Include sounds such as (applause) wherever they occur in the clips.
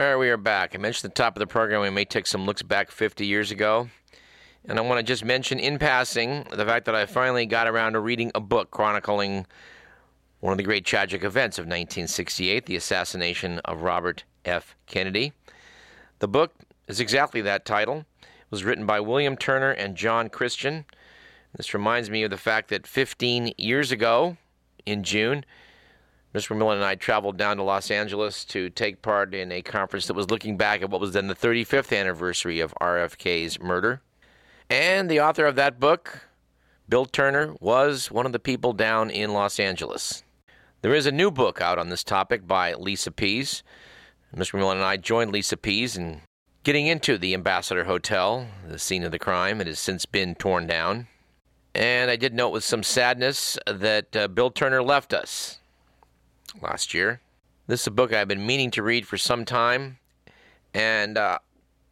All right, we are back. I mentioned at the top of the program we may take some looks back 50 years ago. And I want to just mention in passing the fact that I finally got around to reading a book chronicling one of the great tragic events of 1968, the assassination of Robert F. Kennedy. The book is exactly that title. It was written by William Turner and John Christian. This reminds me of the fact that 15 years ago, in June, Mr. Millen and I traveled down to Los Angeles to take part in a conference that was looking back at what was then the 35th anniversary of RFK's murder. And the author of that book, Bill Turner, was one of the people down in Los Angeles. There is a new book out on this topic by Lisa Pease. Mr. Millen and I joined Lisa Pease in getting into the Ambassador Hotel, the scene of the crime. It has since been torn down. And I did note with some sadness that uh, Bill Turner left us last year. This is a book I've been meaning to read for some time, and uh,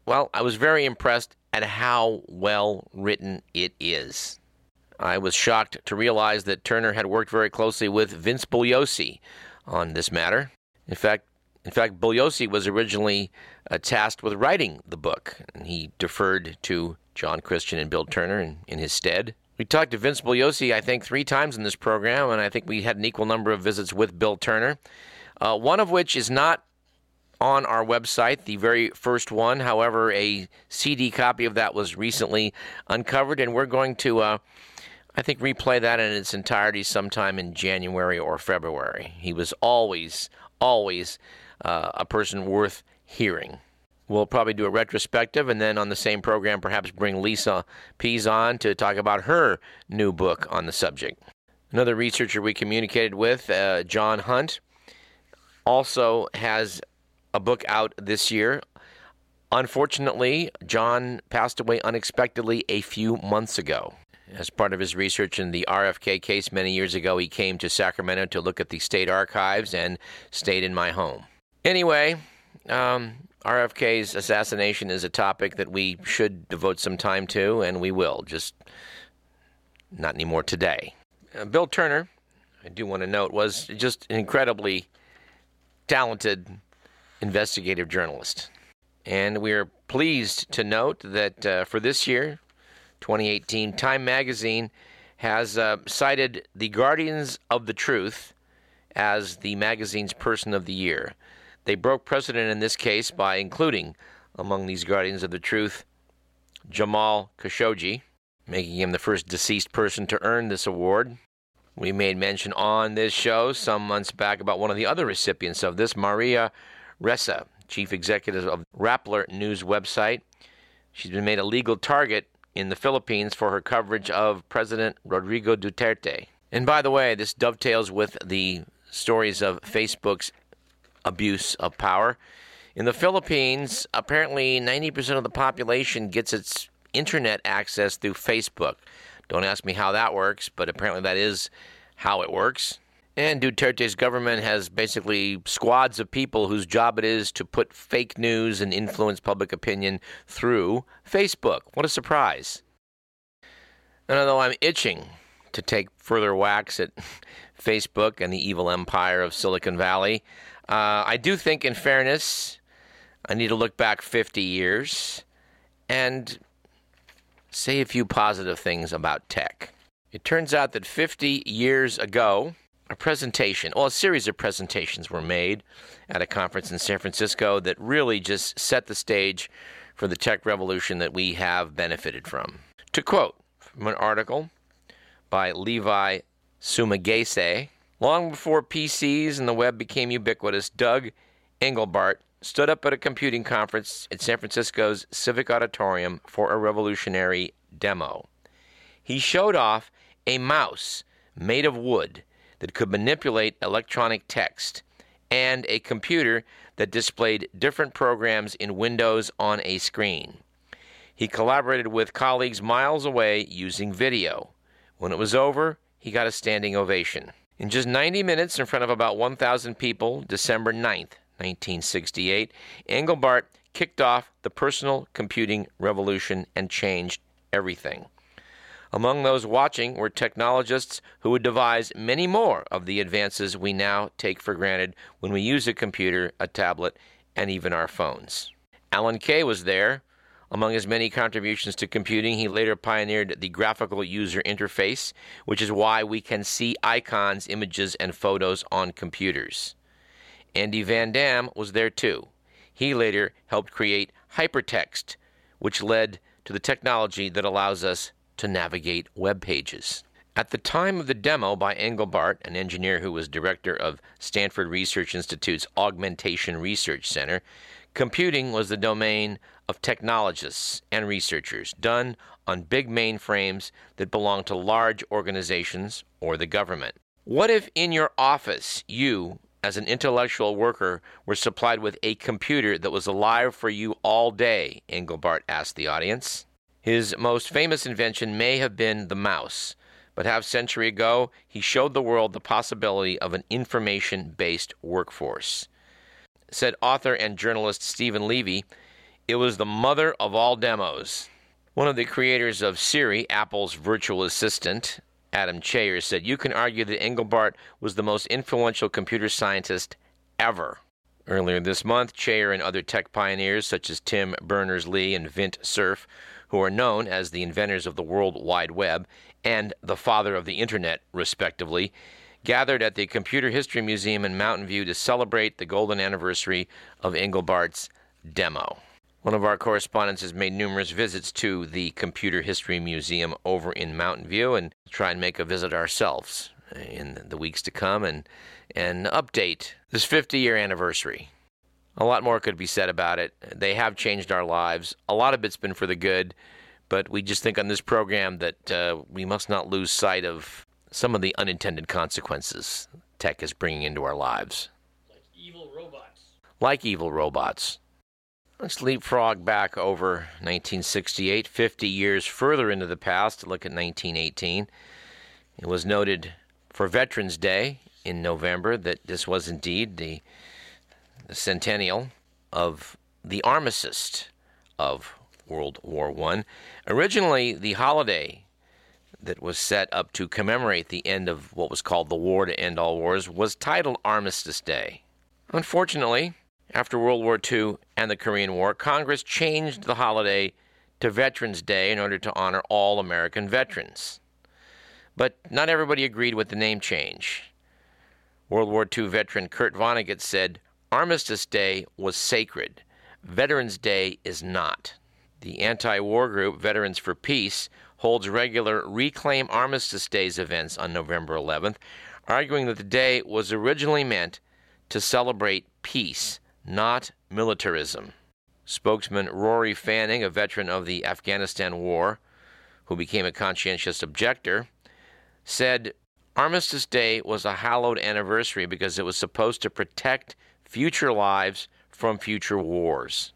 well, I was very impressed at how well written it is. I was shocked to realize that Turner had worked very closely with Vince Bugliosi on this matter. In fact, in fact, Bugliosi was originally uh, tasked with writing the book, and he deferred to John Christian and Bill Turner in, in his stead. We talked to Vince Bugliosi, I think, three times in this program, and I think we had an equal number of visits with Bill Turner. Uh, one of which is not on our website, the very first one. However, a CD copy of that was recently uncovered, and we're going to, uh, I think, replay that in its entirety sometime in January or February. He was always, always uh, a person worth hearing. We'll probably do a retrospective and then on the same program, perhaps bring Lisa Pease on to talk about her new book on the subject. Another researcher we communicated with, uh, John Hunt, also has a book out this year. Unfortunately, John passed away unexpectedly a few months ago. As part of his research in the RFK case many years ago, he came to Sacramento to look at the state archives and stayed in my home. Anyway, um, RFK's assassination is a topic that we should devote some time to, and we will, just not anymore today. Uh, Bill Turner, I do want to note, was just an incredibly talented investigative journalist. And we are pleased to note that uh, for this year, 2018, Time Magazine has uh, cited the Guardians of the Truth as the magazine's Person of the Year. They broke precedent in this case by including among these guardians of the truth Jamal Khashoggi, making him the first deceased person to earn this award. We made mention on this show some months back about one of the other recipients of this, Maria Ressa, chief executive of Rappler News website. She's been made a legal target in the Philippines for her coverage of President Rodrigo Duterte. And by the way, this dovetails with the stories of Facebook's abuse of power. In the Philippines, apparently 90% of the population gets its internet access through Facebook. Don't ask me how that works, but apparently that is how it works. And Duterte's government has basically squads of people whose job it is to put fake news and influence public opinion through Facebook. What a surprise. And although I'm itching to take further whacks at (laughs) Facebook and the evil empire of Silicon Valley, uh, I do think, in fairness, I need to look back 50 years and say a few positive things about tech. It turns out that 50 years ago, a presentation, well, a series of presentations were made at a conference in San Francisco that really just set the stage for the tech revolution that we have benefited from. To quote from an article by Levi Sumagaysay, Long before PCs and the web became ubiquitous, Doug Engelbart stood up at a computing conference at San Francisco's Civic Auditorium for a revolutionary demo. He showed off a mouse made of wood that could manipulate electronic text and a computer that displayed different programs in Windows on a screen. He collaborated with colleagues miles away using video. When it was over, he got a standing ovation. In just 90 minutes, in front of about 1,000 people, December 9th, 1968, Engelbart kicked off the personal computing revolution and changed everything. Among those watching were technologists who would devise many more of the advances we now take for granted when we use a computer, a tablet, and even our phones. Alan Kay was there. Among his many contributions to computing, he later pioneered the graphical user interface, which is why we can see icons, images, and photos on computers. Andy Van Dam was there too. He later helped create hypertext, which led to the technology that allows us to navigate web pages. At the time of the demo by Engelbart, an engineer who was director of Stanford Research Institute's Augmentation Research Center, computing was the domain of technologists and researchers, done on big mainframes that belonged to large organizations or the government. What if in your office you, as an intellectual worker, were supplied with a computer that was alive for you all day? Engelbart asked the audience. His most famous invention may have been the mouse but half century ago, he showed the world the possibility of an information based workforce. Said author and journalist Steven Levy, it was the mother of all demos. One of the creators of Siri, Apple's virtual assistant, Adam Cheyer, said, You can argue that Engelbart was the most influential computer scientist ever. Earlier this month, Cheyer and other tech pioneers such as Tim Berners Lee and Vint Cerf, who are known as the inventors of the World Wide Web, and the father of the Internet, respectively, gathered at the Computer History Museum in Mountain View to celebrate the golden anniversary of Engelbart's demo. One of our correspondents has made numerous visits to the Computer History Museum over in Mountain View and try and make a visit ourselves in the weeks to come and, and update this 50 year anniversary. A lot more could be said about it. They have changed our lives. A lot of it's been for the good. But we just think on this program that uh, we must not lose sight of some of the unintended consequences tech is bringing into our lives. Like evil robots. Like evil robots. Let's leapfrog back over 1968, 50 years further into the past to look at 1918. It was noted for Veterans Day in November that this was indeed the, the centennial of the armistice of World War I. Originally, the holiday that was set up to commemorate the end of what was called the War to End All Wars was titled Armistice Day. Unfortunately, after World War II and the Korean War, Congress changed the holiday to Veterans Day in order to honor all American veterans. But not everybody agreed with the name change. World War II veteran Kurt Vonnegut said, Armistice Day was sacred. Veterans Day is not. The anti war group Veterans for Peace holds regular Reclaim Armistice Days events on November 11th, arguing that the day was originally meant to celebrate peace, not militarism. Spokesman Rory Fanning, a veteran of the Afghanistan War, who became a conscientious objector, said Armistice Day was a hallowed anniversary because it was supposed to protect future lives from future wars.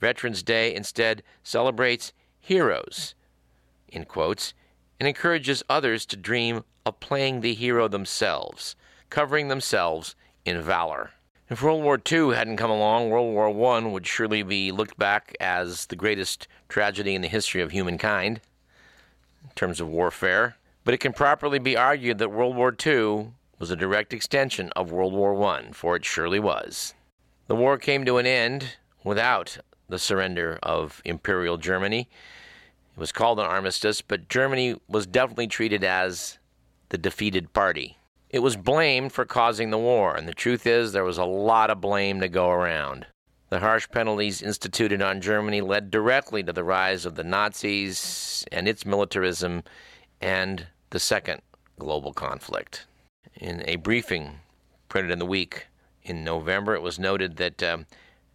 Veterans Day instead celebrates heroes, in quotes, and encourages others to dream of playing the hero themselves, covering themselves in valor. If World War II hadn't come along, World War I would surely be looked back as the greatest tragedy in the history of humankind in terms of warfare. But it can properly be argued that World War II was a direct extension of World War I, for it surely was. The war came to an end without the surrender of Imperial Germany. Was called an armistice, but Germany was definitely treated as the defeated party. It was blamed for causing the war, and the truth is there was a lot of blame to go around. The harsh penalties instituted on Germany led directly to the rise of the Nazis and its militarism and the second global conflict. In a briefing printed in the week in November, it was noted that um,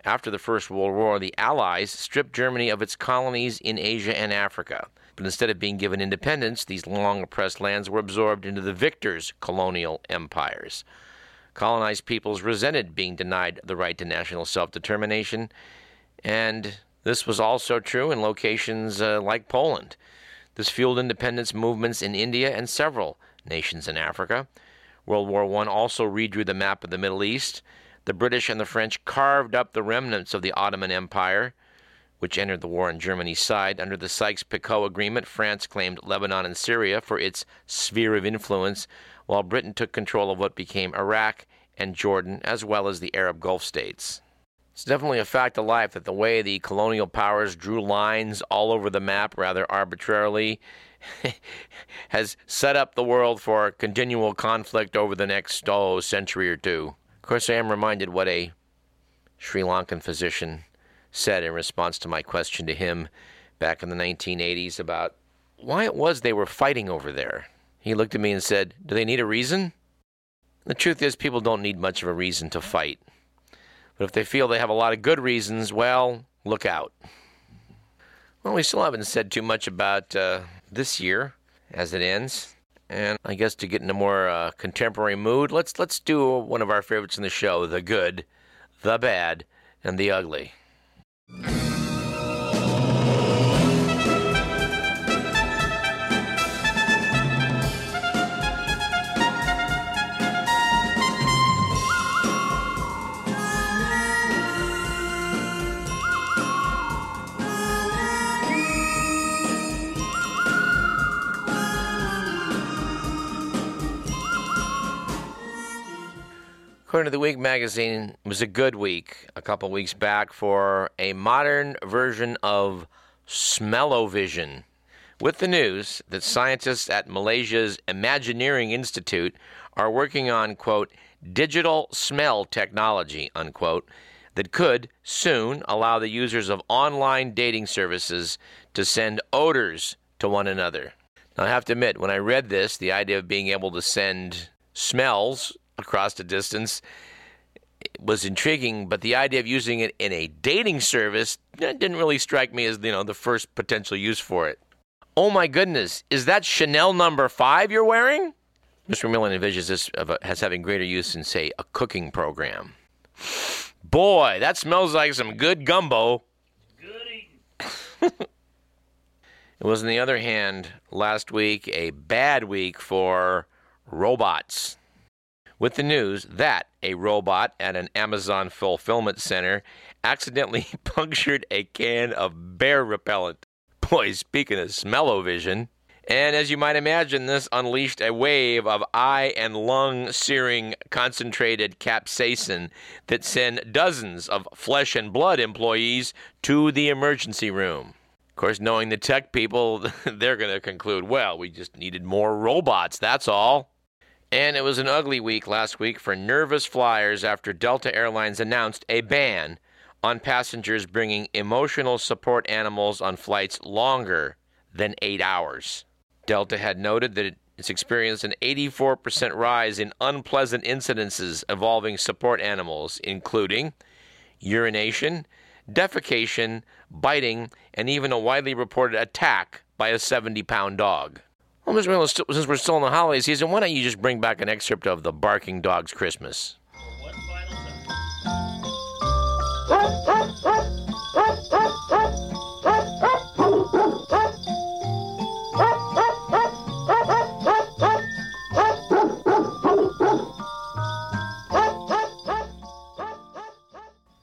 after the First World War, the Allies stripped Germany of its colonies in Asia and Africa. But instead of being given independence, these long oppressed lands were absorbed into the victors' colonial empires. Colonized peoples resented being denied the right to national self determination, and this was also true in locations uh, like Poland. This fueled independence movements in India and several nations in Africa. World War I also redrew the map of the Middle East the British and the French carved up the remnants of the Ottoman Empire, which entered the war on Germany's side. Under the Sykes Picot Agreement, France claimed Lebanon and Syria for its sphere of influence, while Britain took control of what became Iraq and Jordan, as well as the Arab Gulf states. It's definitely a fact of life that the way the colonial powers drew lines all over the map rather arbitrarily (laughs) has set up the world for continual conflict over the next oh, century or two. Of course, I am reminded what a Sri Lankan physician said in response to my question to him back in the 1980s about why it was they were fighting over there. He looked at me and said, Do they need a reason? The truth is, people don't need much of a reason to fight. But if they feel they have a lot of good reasons, well, look out. Well, we still haven't said too much about uh, this year as it ends. And I guess to get in a more uh, contemporary mood, let's let's do one of our favorites in the show: the good, the bad, and the ugly. According to the Week magazine, it was a good week a couple weeks back for a modern version of Smellovision. With the news that scientists at Malaysia's Imagineering Institute are working on, quote, digital smell technology, unquote, that could soon allow the users of online dating services to send odors to one another. Now, I have to admit, when I read this, the idea of being able to send smells across the distance was intriguing, but the idea of using it in a dating service didn't really strike me as you know the first potential use for it. Oh my goodness, is that Chanel number five you're wearing? Mr. Millen envisions this as having greater use in, say, a cooking program. Boy, that smells like some good gumbo. (laughs) It was, on the other hand, last week a bad week for robots with the news that a robot at an Amazon fulfillment center accidentally (laughs) punctured a can of bear repellent. Boy, speaking of smell-o-vision. And as you might imagine, this unleashed a wave of eye and lung searing concentrated capsaicin that sent dozens of flesh and blood employees to the emergency room. Of course, knowing the tech people, (laughs) they're going to conclude, well, we just needed more robots, that's all. And it was an ugly week last week for nervous flyers after Delta Airlines announced a ban on passengers bringing emotional support animals on flights longer than eight hours. Delta had noted that it's experienced an 84% rise in unpleasant incidences involving support animals, including urination, defecation, biting, and even a widely reported attack by a 70 pound dog. Well, Mr. Miller, since we're still in the holiday season, why don't you just bring back an excerpt of the Barking Dog's Christmas?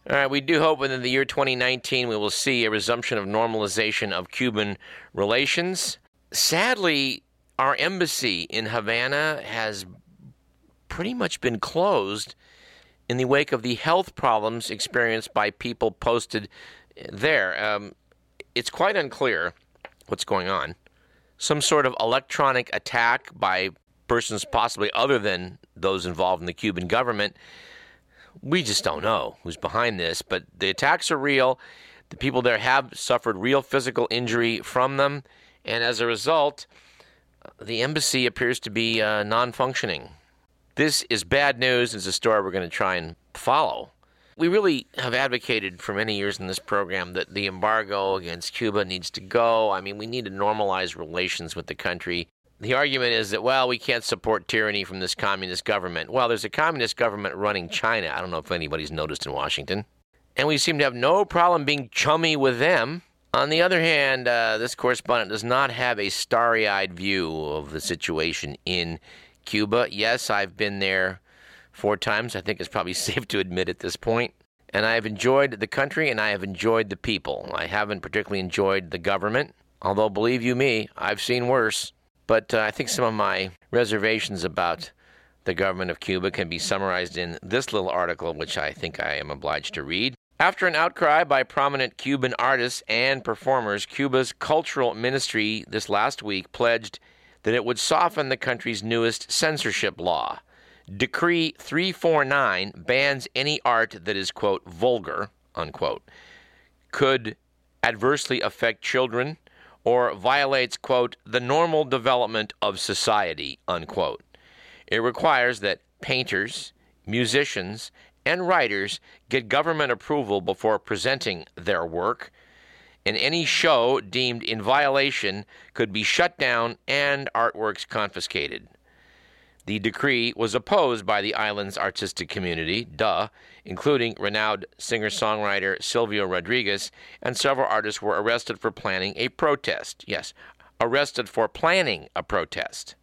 All right, we do hope within the year 2019 we will see a resumption of normalization of Cuban relations. Sadly, our embassy in Havana has pretty much been closed in the wake of the health problems experienced by people posted there. Um, it's quite unclear what's going on. Some sort of electronic attack by persons possibly other than those involved in the Cuban government we just don't know who's behind this, but the attacks are real. The people there have suffered real physical injury from them, and as a result, the embassy appears to be uh, non functioning. This is bad news. It's a story we're going to try and follow. We really have advocated for many years in this program that the embargo against Cuba needs to go. I mean, we need to normalize relations with the country the argument is that, well, we can't support tyranny from this communist government. Well, there's a communist government running China. I don't know if anybody's noticed in Washington. And we seem to have no problem being chummy with them. On the other hand, uh, this correspondent does not have a starry eyed view of the situation in Cuba. Yes, I've been there four times. I think it's probably (laughs) safe to admit at this point. And I have enjoyed the country and I have enjoyed the people. I haven't particularly enjoyed the government, although, believe you me, I've seen worse. But uh, I think some of my reservations about the government of Cuba can be summarized in this little article, which I think I am obliged to read. After an outcry by prominent Cuban artists and performers, Cuba's cultural ministry this last week pledged that it would soften the country's newest censorship law. Decree 349 bans any art that is, quote, vulgar, unquote, could adversely affect children, or violates, quote, the normal development of society, unquote. It requires that painters, musicians, and writers get government approval before presenting their work, and any show deemed in violation could be shut down and artworks confiscated. The decree was opposed by the island's artistic community, duh, including renowned singer songwriter Silvio Rodriguez, and several artists were arrested for planning a protest. Yes, arrested for planning a protest.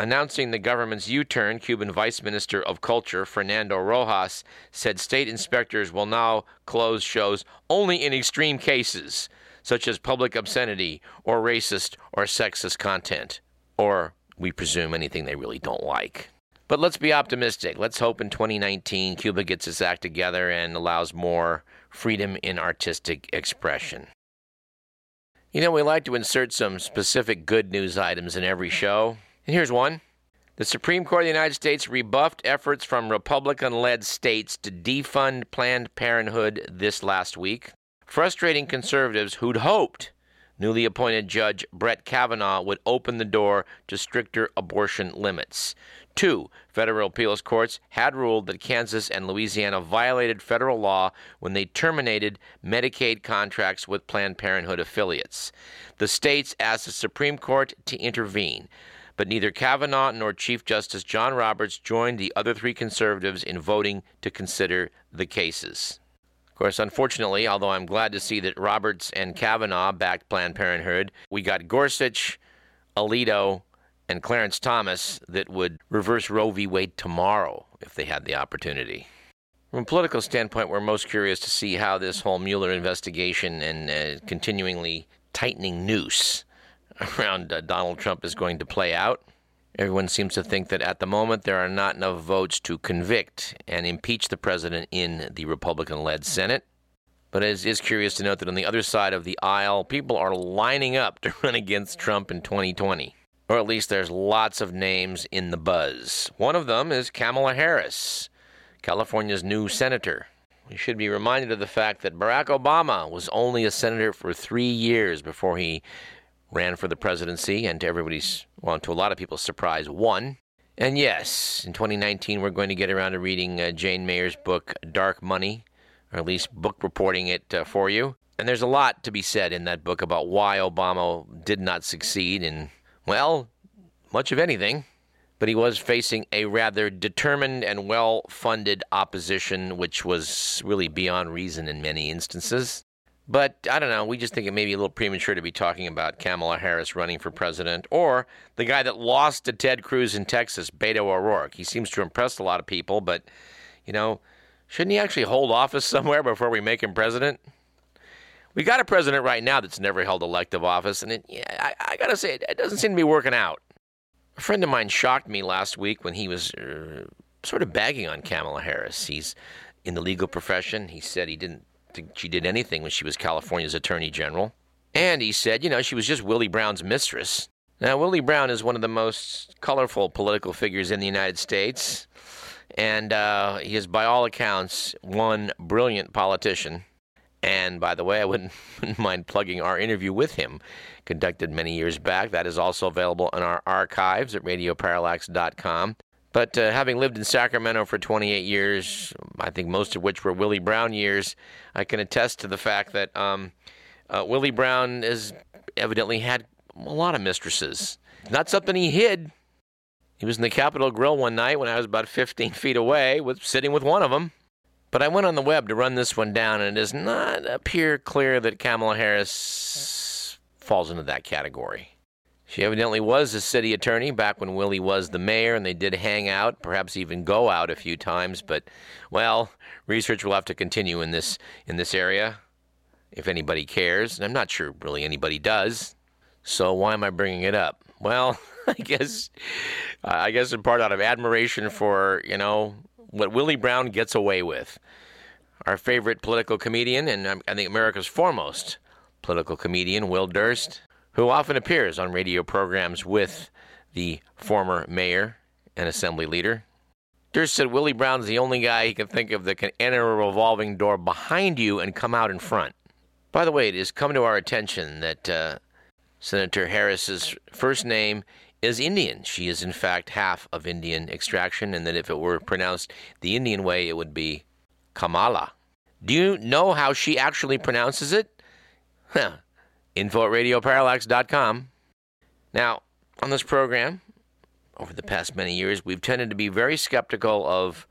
Announcing the government's U turn, Cuban Vice Minister of Culture Fernando Rojas said state inspectors will now close shows only in extreme cases, such as public obscenity or racist or sexist content, or we presume anything they really don't like. But let's be optimistic. Let's hope in 2019 Cuba gets its act together and allows more freedom in artistic expression. You know, we like to insert some specific good news items in every show. And here's one. The Supreme Court of the United States rebuffed efforts from Republican led states to defund Planned Parenthood this last week, frustrating conservatives who'd hoped newly appointed Judge Brett Kavanaugh would open the door to stricter abortion limits. Two federal appeals courts had ruled that Kansas and Louisiana violated federal law when they terminated Medicaid contracts with Planned Parenthood affiliates. The states asked the Supreme Court to intervene, but neither Kavanaugh nor Chief Justice John Roberts joined the other three conservatives in voting to consider the cases. Of course, unfortunately, although I'm glad to see that Roberts and Kavanaugh backed Planned Parenthood, we got Gorsuch, Alito, and Clarence Thomas that would reverse Roe v. Wade tomorrow if they had the opportunity. From a political standpoint, we're most curious to see how this whole Mueller investigation and uh, continuingly tightening noose around uh, Donald Trump is going to play out. Everyone seems to think that at the moment there are not enough votes to convict and impeach the president in the Republican led Senate. But it is curious to note that on the other side of the aisle, people are lining up to run against Trump in 2020 or at least there's lots of names in the buzz. One of them is Kamala Harris, California's new senator. We should be reminded of the fact that Barack Obama was only a senator for three years before he ran for the presidency, and to everybody's, well, to a lot of people's surprise, won. And yes, in 2019, we're going to get around to reading uh, Jane Mayer's book, Dark Money, or at least book reporting it uh, for you. And there's a lot to be said in that book about why Obama did not succeed in well, much of anything. But he was facing a rather determined and well funded opposition, which was really beyond reason in many instances. But I don't know, we just think it may be a little premature to be talking about Kamala Harris running for president or the guy that lost to Ted Cruz in Texas, Beto O'Rourke. He seems to impress a lot of people, but, you know, shouldn't he actually hold office (laughs) somewhere before we make him president? we got a president right now that's never held elective office, and it, yeah, I, I got to say, it, it, doesn't seem to be working out. A friend of mine shocked me last week when he was uh, sort of bagging on Kamala Harris. He's in the legal profession. He said he didn't think she did anything when she was California's attorney general. And he said, you know, she was just Willie Brown's mistress. Now, Willie Brown is one of the most colorful political figures in the United States. And uh, he is, by all accounts, one brilliant politician. And by the way, I wouldn't, (laughs) wouldn't, mind plugging our interview with him, conducted many years back. That is also available in our archives at radioparallax.com. But uh, having lived in Sacramento for 28 years, I think most of which were Willie Brown years, I can attest to the fact that um, uh, Willie Brown has evidently had a lot of mistresses. Not something he hid. He was in the Capitol Grill one night when I was about 15 feet away, with sitting with one of them. But I went on the web to run this one down, and it does not appear clear that Kamala Harris falls into that category. She evidently was a city attorney back when Willie was the mayor, and they did hang out, perhaps even go out a few times. But, well, research will have to continue in this in this area, if anybody cares. And I'm not sure really anybody does. So why am I bringing it up? Well, (laughs) I guess I guess in part out of admiration for you know what Willie Brown gets away with. our favorite political comedian, and I think America's foremost political comedian, Will Durst, who often appears on radio programs with the former mayor and assembly leader. Durst said Willie Brown's the only guy he can think of that can enter a revolving door behind you and come out in front. By the way, it has come to our attention that uh, Senator Harris's first name is Indian. She is, in fact, half of Indian extraction, and that if it were pronounced the Indian way, it would be Kamala. Do you know how she actually pronounces it? Huh. Info at radioparallax.com. Now, on this program, over the past many years, we've tended to be very skeptical of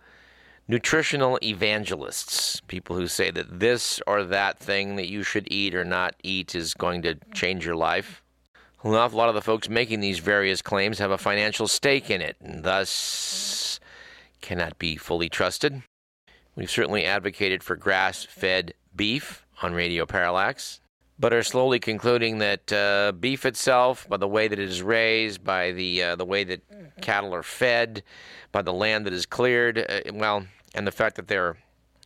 nutritional evangelists, people who say that this or that thing that you should eat or not eat is going to change your life. Well, an lot of the folks making these various claims have a financial stake in it, and thus cannot be fully trusted. We've certainly advocated for grass fed beef on Radio Parallax, but are slowly concluding that uh, beef itself, by the way that it is raised, by the, uh, the way that cattle are fed, by the land that is cleared, uh, well, and the fact that there are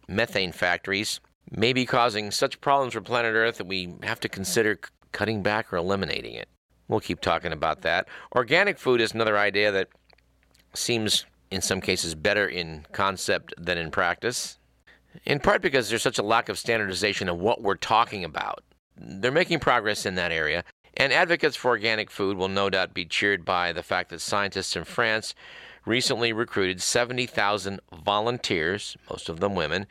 methane factories, may be causing such problems for planet Earth that we have to consider c- cutting back or eliminating it. We'll keep talking about that. Organic food is another idea that seems, in some cases, better in concept than in practice. In part because there's such a lack of standardization of what we're talking about. They're making progress in that area, and advocates for organic food will no doubt be cheered by the fact that scientists in France recently recruited 70,000 volunteers, most of them women,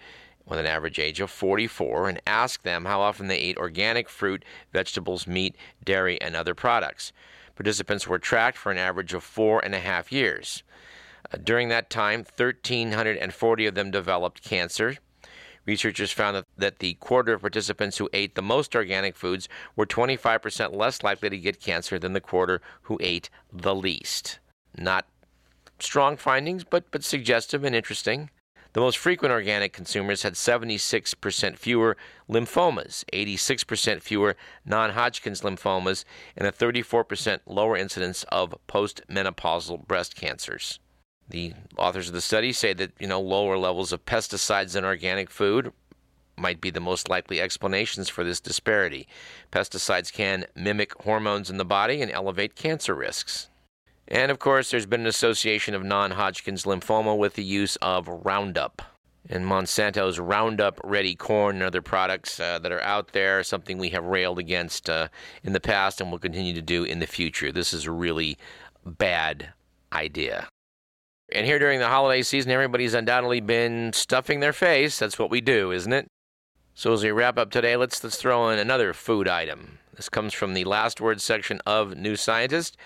with an average age of 44 and asked them how often they eat organic fruit, vegetables, meat, dairy, and other products. Participants were tracked for an average of four and a half years. Uh, during that time, 1,340 of them developed cancer. Researchers found that, the quarter of participants who ate the most organic foods were 25% less likely to get cancer than the quarter who ate the least. Not strong findings, but, but suggestive and interesting. The most frequent organic consumers had 76% fewer lymphomas, 86% fewer non Hodgkin's lymphomas, and a 34% lower incidence of postmenopausal breast cancers. The authors of the study say that you know lower levels of pesticides in organic food might be the most likely explanations for this disparity. Pesticides can mimic hormones in the body and elevate cancer risks. And of course, there's been an association of non Hodgkin's lymphoma with the use of Roundup. And Monsanto's Roundup Ready corn and other products uh, that are out there, something we have railed against uh, in the past and will continue to do in the future. This is a really bad idea. And here during the holiday season, everybody's undoubtedly been stuffing their face. That's what we do, isn't it? So as we wrap up today, let's let's throw in another food item. This comes from the last word section of New Scientist.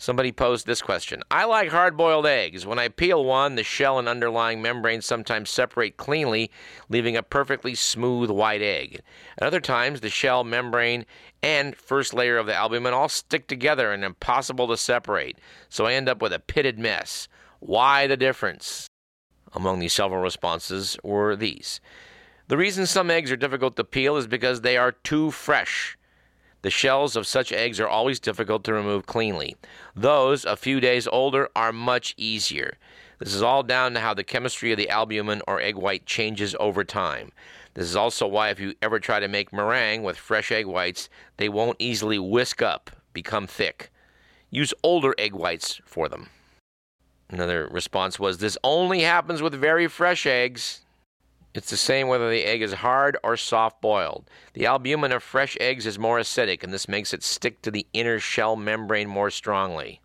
Somebody posed this question I like hard boiled eggs. When I peel one, the shell and underlying membrane sometimes separate cleanly, leaving a perfectly smooth white egg. At other times, the shell, membrane, and first layer of the albumin all stick together and impossible to separate, so I end up with a pitted mess. Why the difference? Among these several responses were these. The reason some eggs are difficult to peel is because they are too fresh. The shells of such eggs are always difficult to remove cleanly. Those, a few days older, are much easier. This is all down to how the chemistry of the albumin or egg white changes over time. This is also why, if you ever try to make meringue with fresh egg whites, they won't easily whisk up, become thick. Use older egg whites for them. Another response was This only happens with very fresh eggs. It's the same whether the egg is hard or soft boiled. The albumin of fresh eggs is more acidic, and this makes it stick to the inner shell membrane more strongly.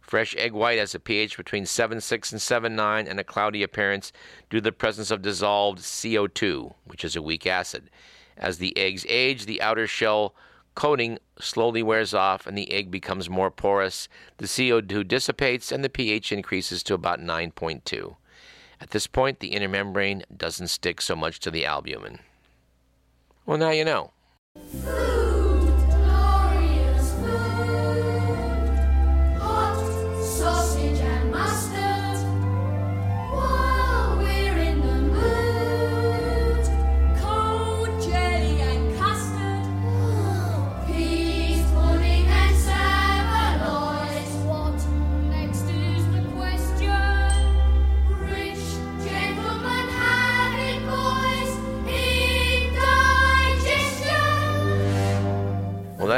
Fresh egg white has a pH between 7.6 and 7.9 and a cloudy appearance due to the presence of dissolved CO2, which is a weak acid. As the eggs age, the outer shell coating slowly wears off and the egg becomes more porous. The CO2 dissipates and the pH increases to about 9.2. At this point, the inner membrane doesn't stick so much to the albumin. Well, now you know.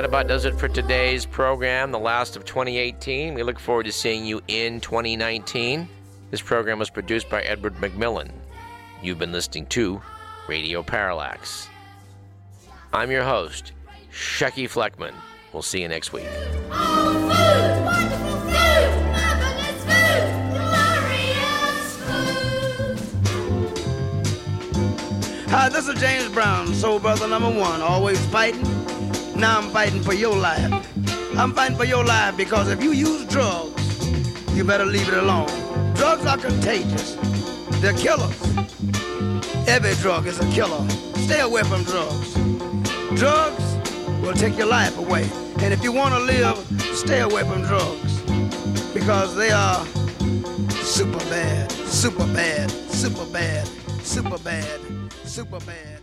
About does it for today's program, the last of 2018. We look forward to seeing you in 2019. This program was produced by Edward McMillan. You've been listening to Radio Parallax. I'm your host, Shecky Fleckman. We'll see you next week. Hi, this is James Brown, soul brother number one, always fighting. Now I'm fighting for your life. I'm fighting for your life because if you use drugs, you better leave it alone. Drugs are contagious. They're killers. Every drug is a killer. Stay away from drugs. Drugs will take your life away. And if you want to live, stay away from drugs because they are super bad, super bad, super bad, super bad, super bad.